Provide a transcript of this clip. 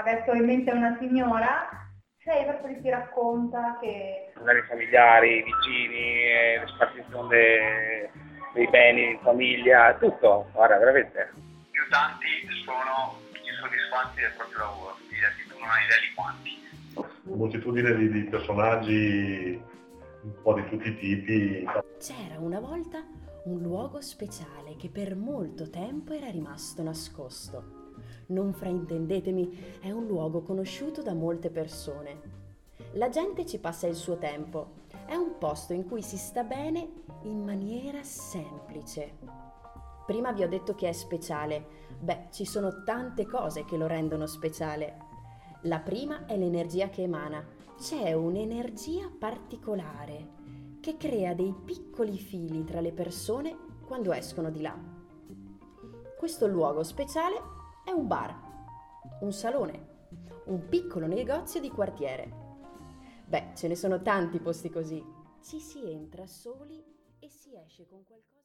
adesso ho in mente una signora, lei proprio ti racconta che... Magari familiari, vicini, eh, le spartizione dei, dei beni in famiglia, tutto, guarda, veramente. Più tanti sono insoddisfatti del proprio lavoro, tu non hai idea di quanti. Moltitudine di, di personaggi un po' di tutti i tipi. C'era una volta un luogo speciale che per molto tempo era rimasto nascosto. Non fraintendetemi, è un luogo conosciuto da molte persone. La gente ci passa il suo tempo. È un posto in cui si sta bene in maniera semplice. Prima vi ho detto che è speciale. Beh, ci sono tante cose che lo rendono speciale. La prima è l'energia che emana. C'è un'energia particolare che crea dei piccoli fili tra le persone quando escono di là. Questo luogo speciale è un bar, un salone, un piccolo negozio di quartiere. Beh, ce ne sono tanti posti così. Ci si entra soli e si esce con qualcosa.